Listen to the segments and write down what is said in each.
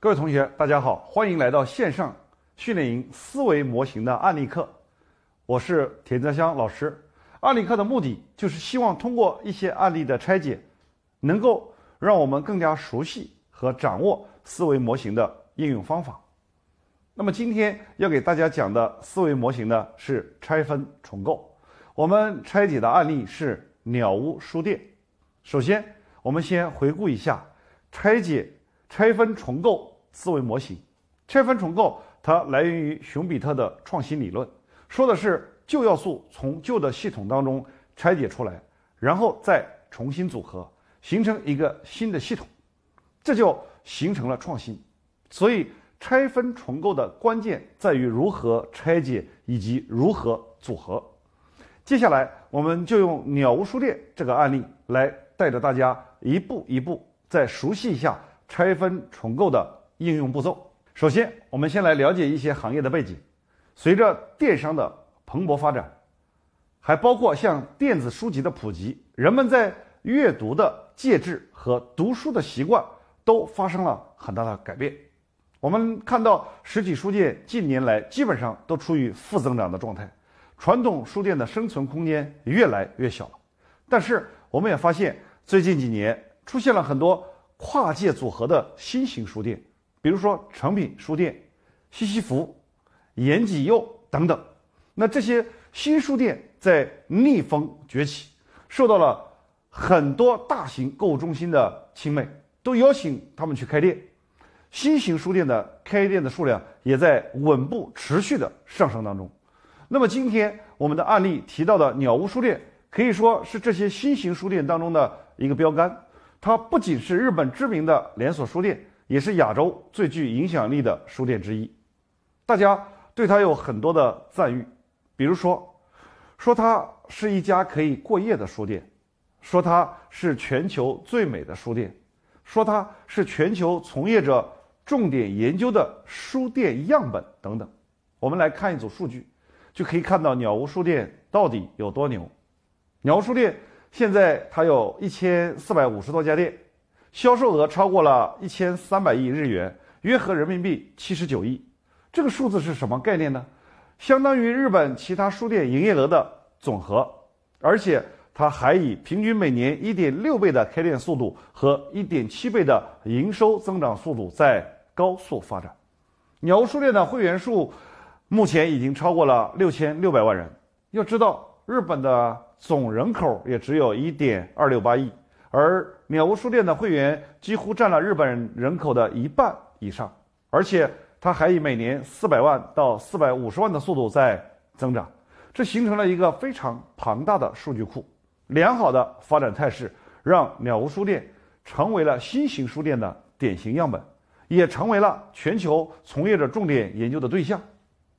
各位同学，大家好，欢迎来到线上训练营思维模型的案例课。我是田泽香老师。案例课的目的就是希望通过一些案例的拆解，能够让我们更加熟悉和掌握思维模型的应用方法。那么今天要给大家讲的思维模型呢是拆分重构。我们拆解的案例是鸟屋书店。首先，我们先回顾一下拆解拆分重构思维模型。拆分重构它来源于熊彼特的创新理论，说的是旧要素从旧的系统当中拆解出来，然后再重新组合，形成一个新的系统，这就形成了创新。所以。拆分重构的关键在于如何拆解以及如何组合。接下来，我们就用鸟屋书店这个案例来带着大家一步一步再熟悉一下拆分重构的应用步骤。首先，我们先来了解一些行业的背景。随着电商的蓬勃发展，还包括像电子书籍的普及，人们在阅读的介质和读书的习惯都发生了很大的改变。我们看到实体书店近年来基本上都处于负增长的状态，传统书店的生存空间越来越小了。但是我们也发现，最近几年出现了很多跨界组合的新型书店，比如说诚品书店、西西弗、延吉佑等等。那这些新书店在逆风崛起，受到了很多大型购物中心的青睐，都邀请他们去开店。新型书店的开店的数量也在稳步持续的上升当中。那么今天我们的案例提到的鸟屋书店，可以说是这些新型书店当中的一个标杆。它不仅是日本知名的连锁书店，也是亚洲最具影响力的书店之一。大家对它有很多的赞誉，比如说，说它是一家可以过夜的书店，说它是全球最美的书店，说它是全球从业者。重点研究的书店样本等等，我们来看一组数据，就可以看到鸟屋书店到底有多牛。鸟屋书店现在它有一千四百五十多家店，销售额超过了一千三百亿日元，约合人民币七十九亿。这个数字是什么概念呢？相当于日本其他书店营业额的总和，而且它还以平均每年一点六倍的开店速度和一点七倍的营收增长速度在。高速发展，鸟屋书店的会员数目前已经超过了六千六百万人。要知道，日本的总人口也只有一点二六八亿，而鸟屋书店的会员几乎占了日本人口的一半以上，而且它还以每年四百万到四百五十万的速度在增长，这形成了一个非常庞大的数据库。良好的发展态势让鸟屋书店成为了新型书店的典型样本。也成为了全球从业者重点研究的对象。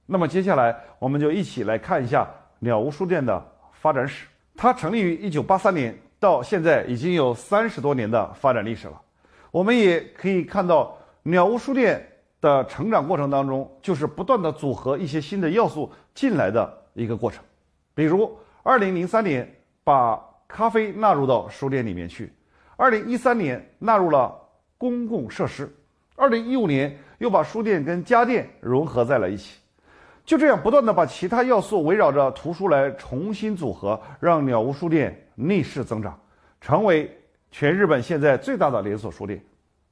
那么接下来，我们就一起来看一下鸟屋书店的发展史。它成立于一九八三年，到现在已经有三十多年的发展历史了。我们也可以看到，鸟屋书店的成长过程当中，就是不断的组合一些新的要素进来的一个过程。比如，二零零三年把咖啡纳入到书店里面去，二零一三年纳入了公共设施。二零一五年又把书店跟家电融合在了一起，就这样不断的把其他要素围绕着图书来重新组合，让鸟屋书店逆势增长，成为全日本现在最大的连锁书店。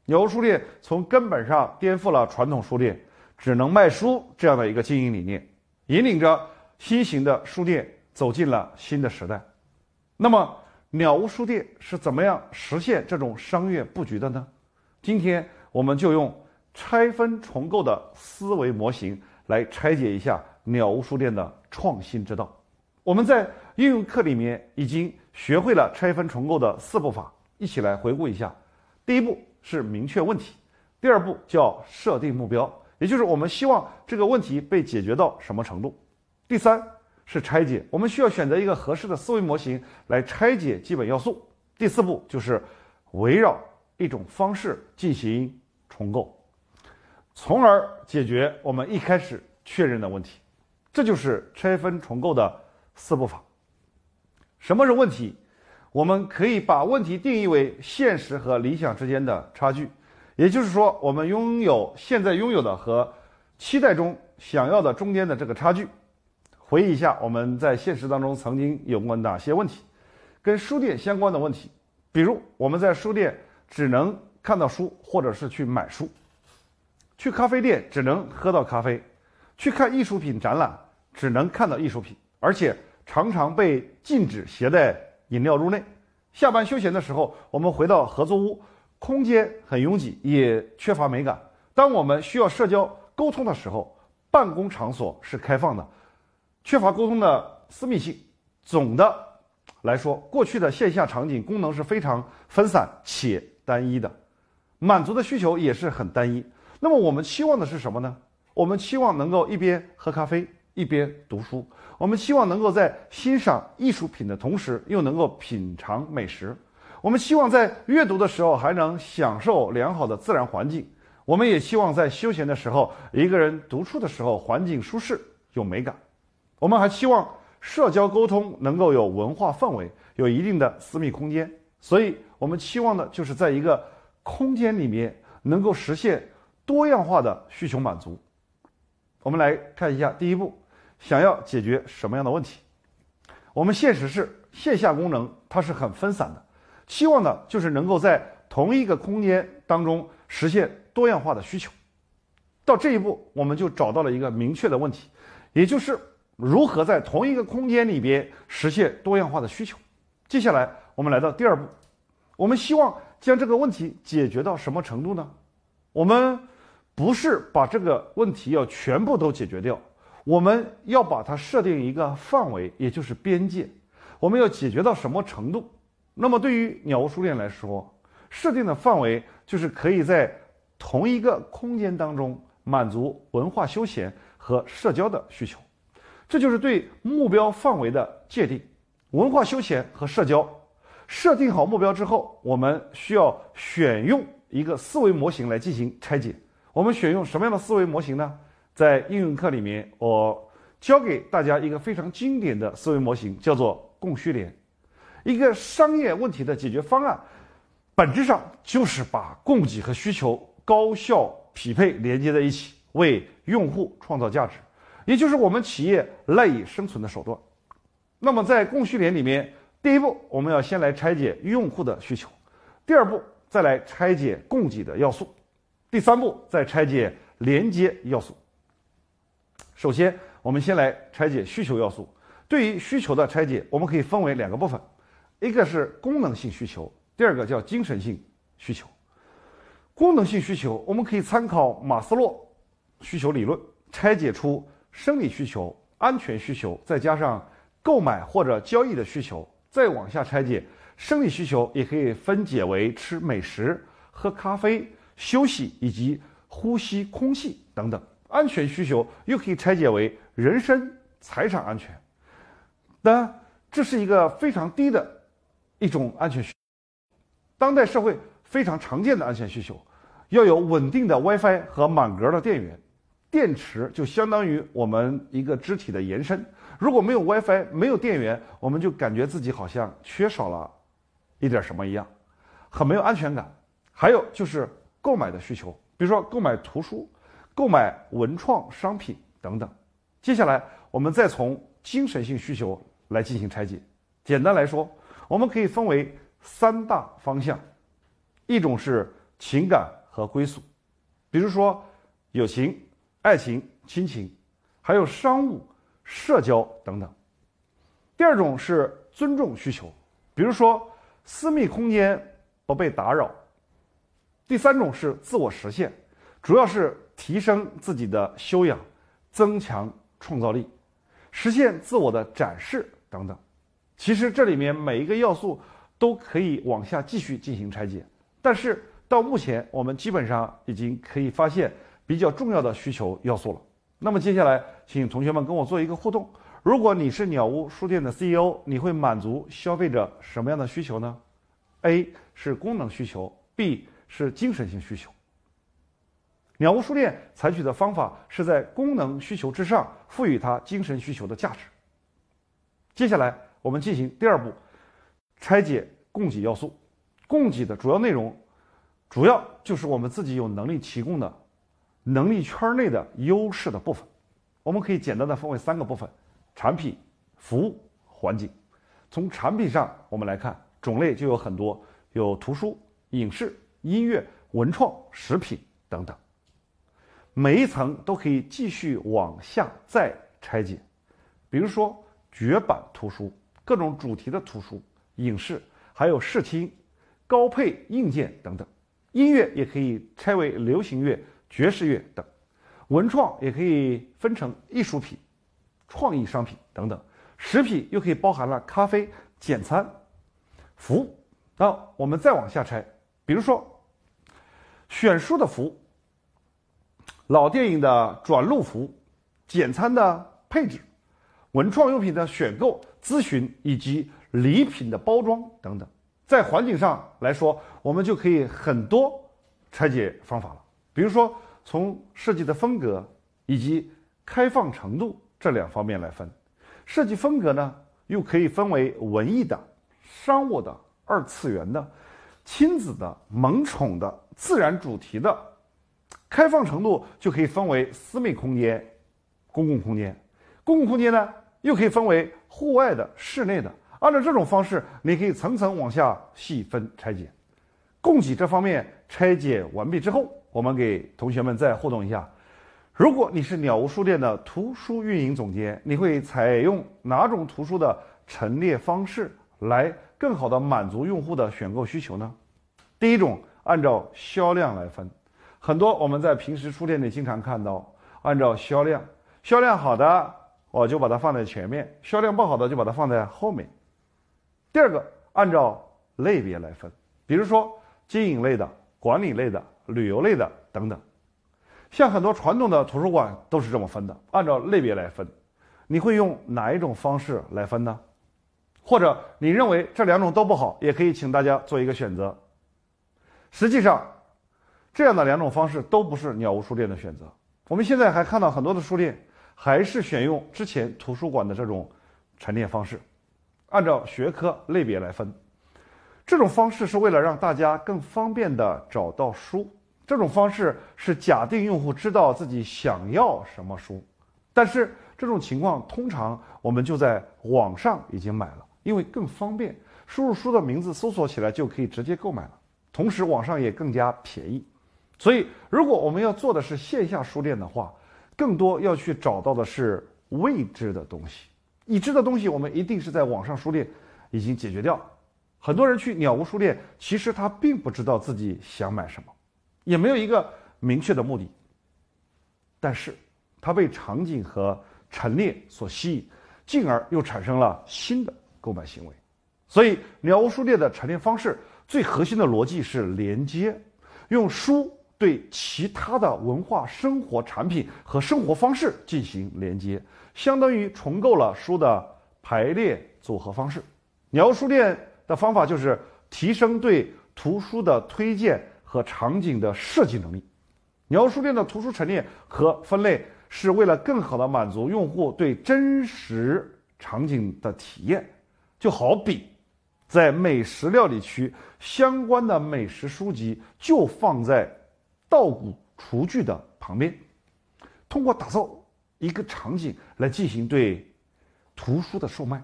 鸟屋书店从根本上颠覆了传统书店只能卖书这样的一个经营理念，引领着新型的书店走进了新的时代。那么，鸟屋书店是怎么样实现这种商业布局的呢？今天。我们就用拆分重构的思维模型来拆解一下鸟屋书店的创新之道。我们在应用课里面已经学会了拆分重构的四步法，一起来回顾一下。第一步是明确问题，第二步叫设定目标，也就是我们希望这个问题被解决到什么程度。第三是拆解，我们需要选择一个合适的思维模型来拆解基本要素。第四步就是围绕一种方式进行。重构，从而解决我们一开始确认的问题，这就是拆分重构的四步法。什么是问题？我们可以把问题定义为现实和理想之间的差距，也就是说，我们拥有现在拥有的和期待中想要的中间的这个差距。回忆一下，我们在现实当中曾经有过哪些问题，跟书店相关的问题，比如我们在书店只能看到书，或者是去买书；去咖啡店只能喝到咖啡；去看艺术品展览只能看到艺术品，而且常常被禁止携带饮料入内。下班休闲的时候，我们回到合租屋，空间很拥挤，也缺乏美感。当我们需要社交沟通的时候，办公场所是开放的。缺乏沟通的私密性。总的来说，过去的线下场景功能是非常分散且单一的，满足的需求也是很单一。那么我们期望的是什么呢？我们期望能够一边喝咖啡一边读书，我们希望能够在欣赏艺术品的同时又能够品尝美食，我们希望在阅读的时候还能享受良好的自然环境，我们也希望在休闲的时候一个人独处的时候环境舒适有美感。我们还希望社交沟通能够有文化氛围，有一定的私密空间，所以我们期望的就是在一个空间里面能够实现多样化的需求满足。我们来看一下第一步，想要解决什么样的问题？我们现实是线下功能它是很分散的，期望呢就是能够在同一个空间当中实现多样化的需求。到这一步，我们就找到了一个明确的问题，也就是。如何在同一个空间里边实现多样化的需求？接下来我们来到第二步，我们希望将这个问题解决到什么程度呢？我们不是把这个问题要全部都解决掉，我们要把它设定一个范围，也就是边界。我们要解决到什么程度？那么对于鸟屋书店来说，设定的范围就是可以在同一个空间当中满足文化休闲和社交的需求。这就是对目标范围的界定，文化休闲和社交。设定好目标之后，我们需要选用一个思维模型来进行拆解。我们选用什么样的思维模型呢？在应用课里面，我教给大家一个非常经典的思维模型，叫做供需联。一个商业问题的解决方案，本质上就是把供给和需求高效匹配连接在一起，为用户创造价值。也就是我们企业赖以生存的手段。那么，在供需链里面，第一步我们要先来拆解用户的需求，第二步再来拆解供给的要素，第三步再拆解连接要素。首先，我们先来拆解需求要素。对于需求的拆解，我们可以分为两个部分，一个是功能性需求，第二个叫精神性需求。功能性需求，我们可以参考马斯洛需求理论，拆解出。生理需求、安全需求，再加上购买或者交易的需求，再往下拆解，生理需求也可以分解为吃美食、喝咖啡、休息以及呼吸空气等等。安全需求又可以拆解为人身、财产安全。当然，这是一个非常低的一种安全需。当代社会非常常见的安全需求，要有稳定的 WiFi 和满格的电源。电池就相当于我们一个肢体的延伸，如果没有 WiFi，没有电源，我们就感觉自己好像缺少了一点什么一样，很没有安全感。还有就是购买的需求，比如说购买图书、购买文创商品等等。接下来，我们再从精神性需求来进行拆解。简单来说，我们可以分为三大方向，一种是情感和归属，比如说友情。爱情、亲情，还有商务、社交等等。第二种是尊重需求，比如说私密空间不被打扰。第三种是自我实现，主要是提升自己的修养，增强创造力，实现自我的展示等等。其实这里面每一个要素都可以往下继续进行拆解，但是到目前我们基本上已经可以发现。比较重要的需求要素了。那么接下来，请同学们跟我做一个互动。如果你是鸟屋书店的 CEO，你会满足消费者什么样的需求呢？A 是功能需求，B 是精神性需求。鸟屋书店采取的方法是在功能需求之上赋予它精神需求的价值。接下来，我们进行第二步，拆解供给要素。供给的主要内容主要就是我们自己有能力提供的能力圈内的优势的部分。我们可以简单的分为三个部分：产品、服务、环境。从产品上我们来看，种类就有很多，有图书、影视、音乐、文创、食品等等。每一层都可以继续往下再拆解，比如说绝版图书、各种主题的图书、影视，还有视听、高配硬件等等。音乐也可以拆为流行乐、爵士乐等。文创也可以分成艺术品、创意商品等等，食品又可以包含了咖啡、简餐、服务。那我们再往下拆，比如说选书的服务、老电影的转录服务、简餐的配置、文创用品的选购、咨询以及礼品的包装等等。在环境上来说，我们就可以很多拆解方法了，比如说。从设计的风格以及开放程度这两方面来分，设计风格呢又可以分为文艺的、商务的、二次元的、亲子的、萌宠的、自然主题的。开放程度就可以分为私密空间、公共空间。公共空间呢又可以分为户外的、室内的。按照这种方式，你可以层层往下细分拆解。供给这方面拆解完毕之后。我们给同学们再互动一下，如果你是鸟屋书店的图书运营总监，你会采用哪种图书的陈列方式来更好的满足用户的选购需求呢？第一种，按照销量来分，很多我们在平时书店里经常看到，按照销量，销量好的我就把它放在前面，销量不好的就把它放在后面。第二个，按照类别来分，比如说经营类的、管理类的。旅游类的等等，像很多传统的图书馆都是这么分的，按照类别来分。你会用哪一种方式来分呢？或者你认为这两种都不好，也可以请大家做一个选择。实际上，这样的两种方式都不是鸟屋书店的选择。我们现在还看到很多的书店还是选用之前图书馆的这种陈列方式，按照学科类别来分。这种方式是为了让大家更方便地找到书。这种方式是假定用户知道自己想要什么书，但是这种情况通常我们就在网上已经买了，因为更方便，输入书的名字搜索起来就可以直接购买了，同时网上也更加便宜。所以，如果我们要做的是线下书店的话，更多要去找到的是未知的东西，已知的东西我们一定是在网上书店已经解决掉。很多人去鸟屋书店，其实他并不知道自己想买什么。也没有一个明确的目的，但是他被场景和陈列所吸引，进而又产生了新的购买行为。所以，鸟屋书店的陈列方式最核心的逻辑是连接，用书对其他的文化生活产品和生活方式进行连接，相当于重构了书的排列组合方式。鸟屋书店的方法就是提升对图书的推荐。和场景的设计能力，鸟屋书店的图书陈列和分类是为了更好的满足用户对真实场景的体验。就好比，在美食料理区，相关的美食书籍就放在稻谷厨具的旁边。通过打造一个场景来进行对图书的售卖，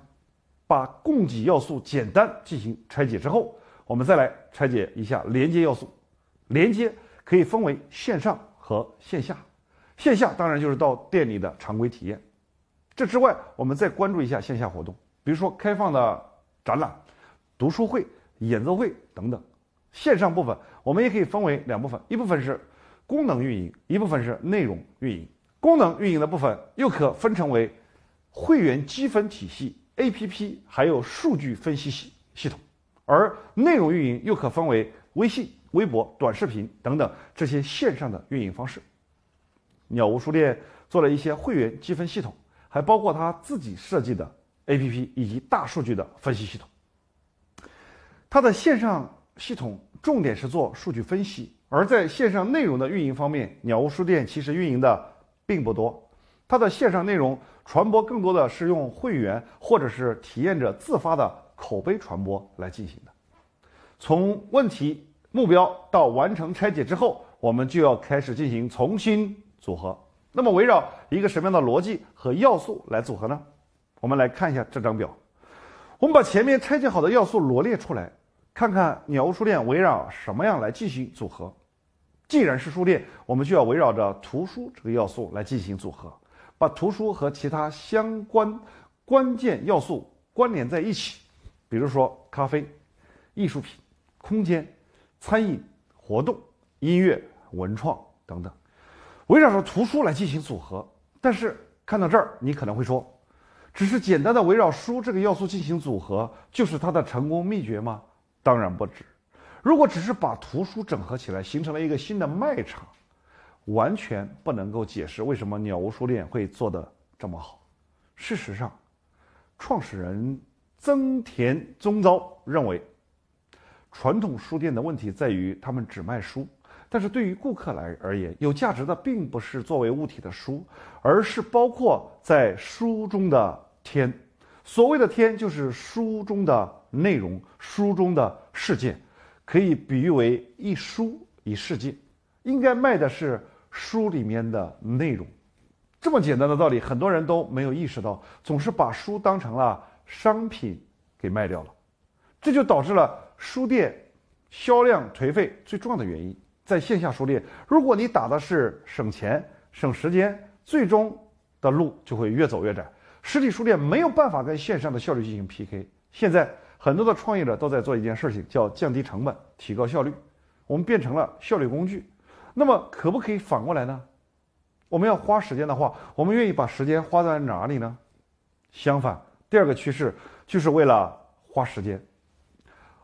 把供给要素简单进行拆解之后，我们再来拆解一下连接要素。连接可以分为线上和线下，线下当然就是到店里的常规体验。这之外，我们再关注一下线下活动，比如说开放的展览、读书会、演奏会等等。线上部分我们也可以分为两部分，一部分是功能运营，一部分是内容运营。功能运营的部分又可分成为会员积分体系、APP，还有数据分析系系统，而内容运营又可分为微信。微博、短视频等等这些线上的运营方式，鸟屋书店做了一些会员积分系统，还包括他自己设计的 APP 以及大数据的分析系统。它的线上系统重点是做数据分析，而在线上内容的运营方面，鸟屋书店其实运营的并不多。它的线上内容传播更多的是用会员或者是体验者自发的口碑传播来进行的。从问题。目标到完成拆解之后，我们就要开始进行重新组合。那么，围绕一个什么样的逻辑和要素来组合呢？我们来看一下这张表。我们把前面拆解好的要素罗列出来，看看鸟屋书店围绕什么样来进行组合。既然是书店，我们就要围绕着图书这个要素来进行组合，把图书和其他相关关键要素关联在一起。比如说，咖啡、艺术品、空间、餐饮、活动、音乐、文创等等，围绕着图书来进行组合。但是看到这儿，你可能会说，只是简单的围绕书这个要素进行组合，就是它的成功秘诀吗？当然不止。如果只是把图书整合起来，形成了一个新的卖场，完全不能够解释为什么鸟屋书店会做得这么好。事实上，创始人。增田宗昭认为，传统书店的问题在于他们只卖书，但是对于顾客来而言，有价值的并不是作为物体的书，而是包括在书中的天。所谓的天，就是书中的内容，书中的世界，可以比喻为一书一世界。应该卖的是书里面的内容。这么简单的道理，很多人都没有意识到，总是把书当成了。商品给卖掉了，这就导致了书店销量颓废最重要的原因。在线下书店，如果你打的是省钱省时间，最终的路就会越走越窄。实体书店没有办法跟线上的效率进行 PK。现在很多的创业者都在做一件事情，叫降低成本、提高效率。我们变成了效率工具。那么可不可以反过来呢？我们要花时间的话，我们愿意把时间花在哪里呢？相反。第二个趋势就是为了花时间、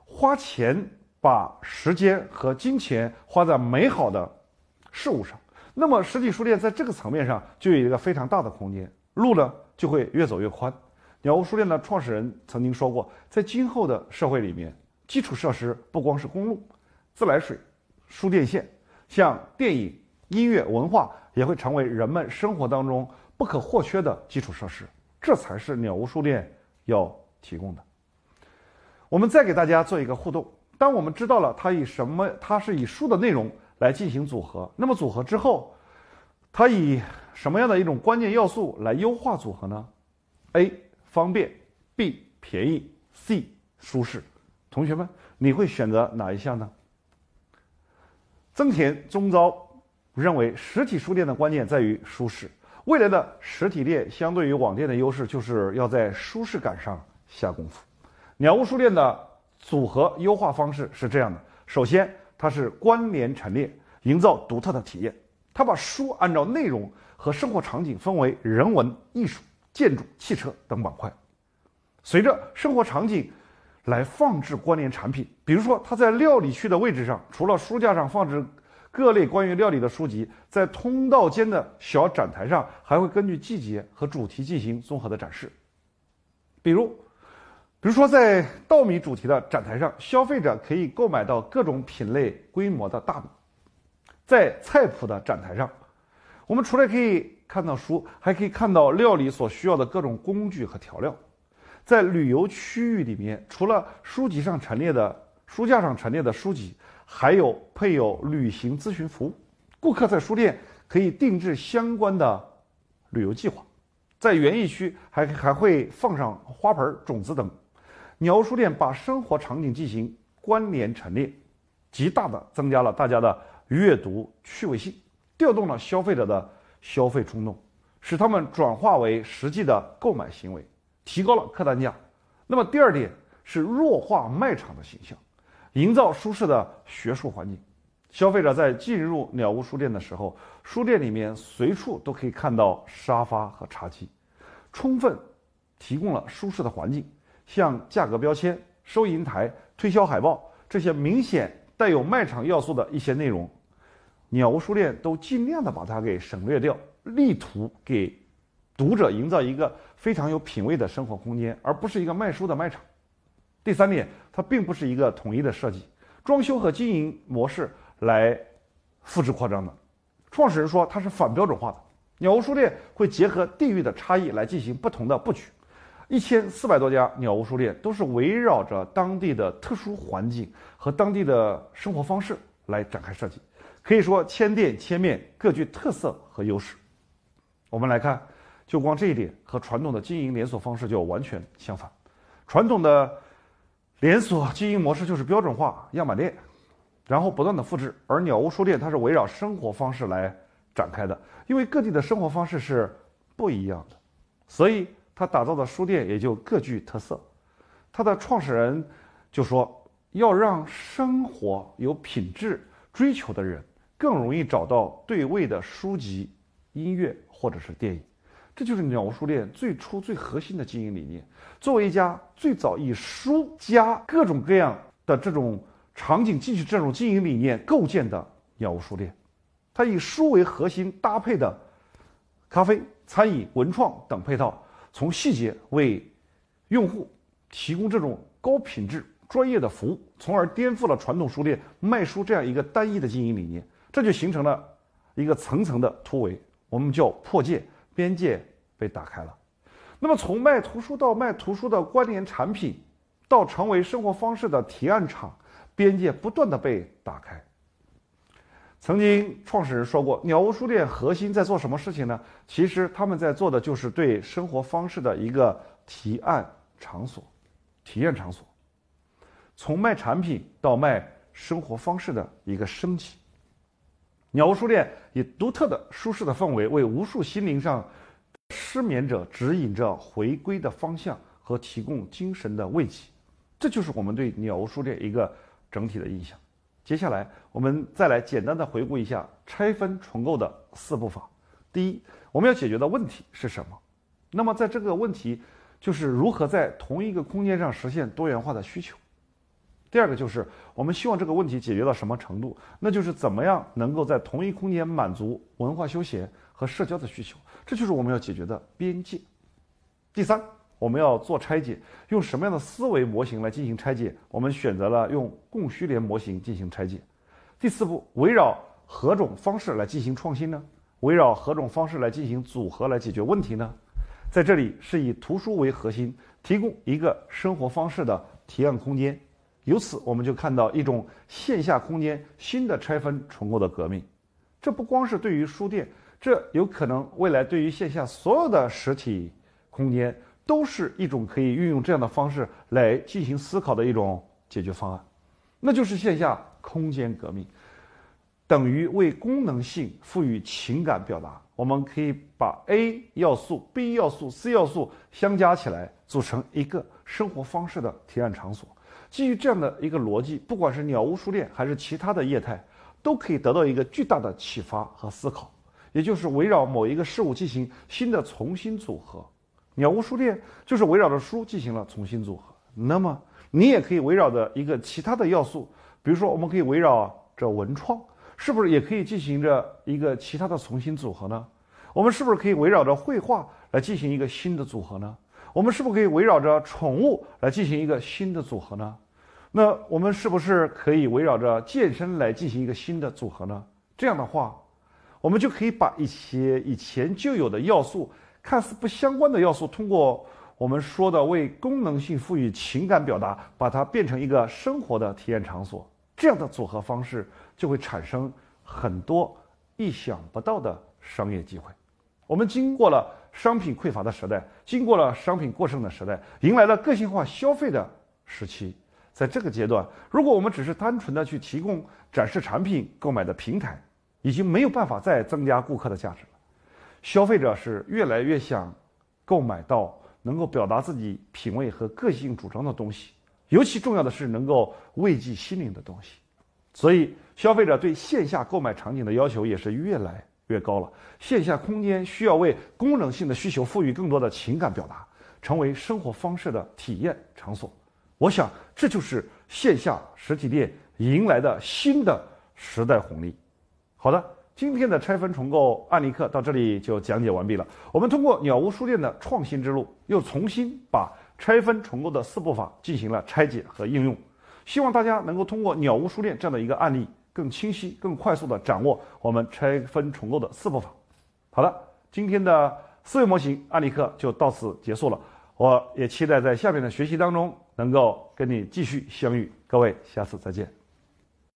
花钱，把时间和金钱花在美好的事物上。那么，实体书店在这个层面上就有一个非常大的空间，路呢就会越走越宽。鸟屋书店的创始人曾经说过，在今后的社会里面，基础设施不光是公路、自来水、输电线，像电影、音乐、文化也会成为人们生活当中不可或缺的基础设施。这才是鸟屋书店要提供的。我们再给大家做一个互动。当我们知道了它以什么，它是以书的内容来进行组合，那么组合之后，它以什么样的一种关键要素来优化组合呢？A. 方便，B. 便宜，C. 舒适。同学们，你会选择哪一项呢？增田宗昭认为，实体书店的关键在于舒适。未来的实体店相对于网店的优势，就是要在舒适感上下功夫。鸟屋书店的组合优化方式是这样的：首先，它是关联陈列，营造独特的体验。它把书按照内容和生活场景分为人文、艺术、建筑、汽车等板块，随着生活场景来放置关联产品。比如说，它在料理区的位置上，除了书架上放置。各类关于料理的书籍，在通道间的小展台上，还会根据季节和主题进行综合的展示。比如，比如说在稻米主题的展台上，消费者可以购买到各种品类、规模的大米；在菜谱的展台上，我们除了可以看到书，还可以看到料理所需要的各种工具和调料。在旅游区域里面，除了书籍上陈列的书架上陈列的书籍。还有配有旅行咨询服务，顾客在书店可以定制相关的旅游计划，在园艺区还还会放上花盆、种子等。鸟屋书店把生活场景进行关联陈列，极大的增加了大家的阅读趣味性，调动了消费者的消费冲动，使他们转化为实际的购买行为，提高了客单价。那么第二点是弱化卖场的形象。营造舒适的学术环境，消费者在进入鸟屋书店的时候，书店里面随处都可以看到沙发和茶几，充分提供了舒适的环境。像价格标签、收银台、推销海报这些明显带有卖场要素的一些内容，鸟屋书店都尽量的把它给省略掉，力图给读者营造一个非常有品位的生活空间，而不是一个卖书的卖场。第三点，它并不是一个统一的设计、装修和经营模式来复制扩张的。创始人说它是反标准化的。鸟屋书店会结合地域的差异来进行不同的布局，一千四百多家鸟屋书店都是围绕着当地的特殊环境和当地的生活方式来展开设计，可以说千店千面，各具特色和优势。我们来看，就光这一点，和传统的经营连锁方式就完全相反。传统的连锁经营模式就是标准化样板店，然后不断的复制，而鸟屋书店它是围绕生活方式来展开的，因为各地的生活方式是不一样的，所以。他打造的书店也就各具特色，他的创始人就说要让生活有品质追求的人更容易找到对味的书籍、音乐或者是电影，这就是鸟屋书店最初最核心的经营理念。作为一家最早以书加各种各样的这种场景进去这种经营理念构建的鸟屋书店，它以书为核心搭配的咖啡、餐饮、文创等配套。从细节为用户提供这种高品质、专业的服务，从而颠覆了传统书店卖书这样一个单一的经营理念，这就形成了一个层层的突围，我们叫破界，边界被打开了。那么，从卖图书到卖图书的关联产品，到成为生活方式的提案场，边界不断的被打开。曾经创始人说过，鸟屋书店核心在做什么事情呢？其实他们在做的就是对生活方式的一个提案场所、体验场所，从卖产品到卖生活方式的一个升级。鸟屋书店以独特的舒适的氛围，为无数心灵上失眠者指引着回归的方向和提供精神的慰藉。这就是我们对鸟屋书店一个整体的印象。接下来，我们再来简单的回顾一下拆分重构的四步法。第一，我们要解决的问题是什么？那么，在这个问题就是如何在同一个空间上实现多元化的需求。第二个就是我们希望这个问题解决到什么程度？那就是怎么样能够在同一空间满足文化休闲和社交的需求？这就是我们要解决的边界。第三。我们要做拆解，用什么样的思维模型来进行拆解？我们选择了用供需联模型进行拆解。第四步，围绕何种方式来进行创新呢？围绕何种方式来进行组合来解决问题呢？在这里是以图书为核心，提供一个生活方式的提案空间。由此，我们就看到一种线下空间新的拆分重构的革命。这不光是对于书店，这有可能未来对于线下所有的实体空间。都是一种可以运用这样的方式来进行思考的一种解决方案，那就是线下空间革命，等于为功能性赋予情感表达。我们可以把 A 要素、B 要素、C 要素相加起来，组成一个生活方式的提案场所。基于这样的一个逻辑，不管是鸟屋书店还是其他的业态，都可以得到一个巨大的启发和思考，也就是围绕某一个事物进行新的重新组合。鸟屋书店就是围绕着书进行了重新组合。那么，你也可以围绕着一个其他的要素，比如说，我们可以围绕着文创，是不是也可以进行着一个其他的重新组合呢？我们是不是可以围绕着绘画来进行一个新的组合呢？我们是不是可以围绕着宠物来进行一个新的组合呢？那我们是不是可以围绕着健身来进行一个新的组合呢？这样的话，我们就可以把一些以前就有的要素。看似不相关的要素，通过我们说的为功能性赋予情感表达，把它变成一个生活的体验场所，这样的组合方式就会产生很多意想不到的商业机会。我们经过了商品匮乏的时代，经过了商品过剩的时代，迎来了个性化消费的时期。在这个阶段，如果我们只是单纯的去提供展示产品、购买的平台，已经没有办法再增加顾客的价值。消费者是越来越想购买到能够表达自己品味和个性主张的东西，尤其重要的是能够慰藉心灵的东西。所以，消费者对线下购买场景的要求也是越来越高了。线下空间需要为功能性的需求赋予更多的情感表达，成为生活方式的体验场所。我想，这就是线下实体店迎来的新的时代红利。好的。今天的拆分重构案例课到这里就讲解完毕了。我们通过鸟屋书店的创新之路，又重新把拆分重构的四步法进行了拆解和应用。希望大家能够通过鸟屋书店这样的一个案例，更清晰、更快速地掌握我们拆分重构的四步法。好了，今天的思维模型案例课就到此结束了。我也期待在下面的学习当中能够跟你继续相遇。各位，下次再见。